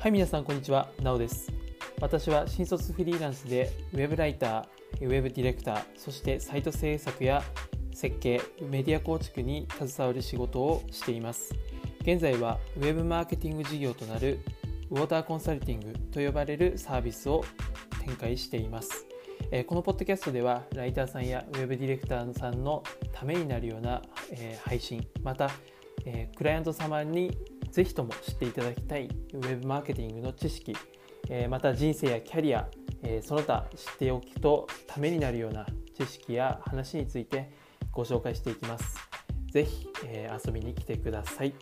はい皆さんこんにちは。なおです。私は新卒フリーランスでウェブライターウェブディレクターそしてサイト制作や設計メディア構築に携わる仕事をしています。現在はウェブマーケティング事業となるウォーターコンサルティングと呼ばれるサービスを展開しています。このポッドキャストではライターさんやウェブディレクターさんのためになるような配信またクライアント様にぜひとも知っていただきたいウェブマーケティングの知識、えまた人生やキャリア、えその他知っておくとためになるような知識や話についてご紹介していきます。ぜひ、え遊びに来てください。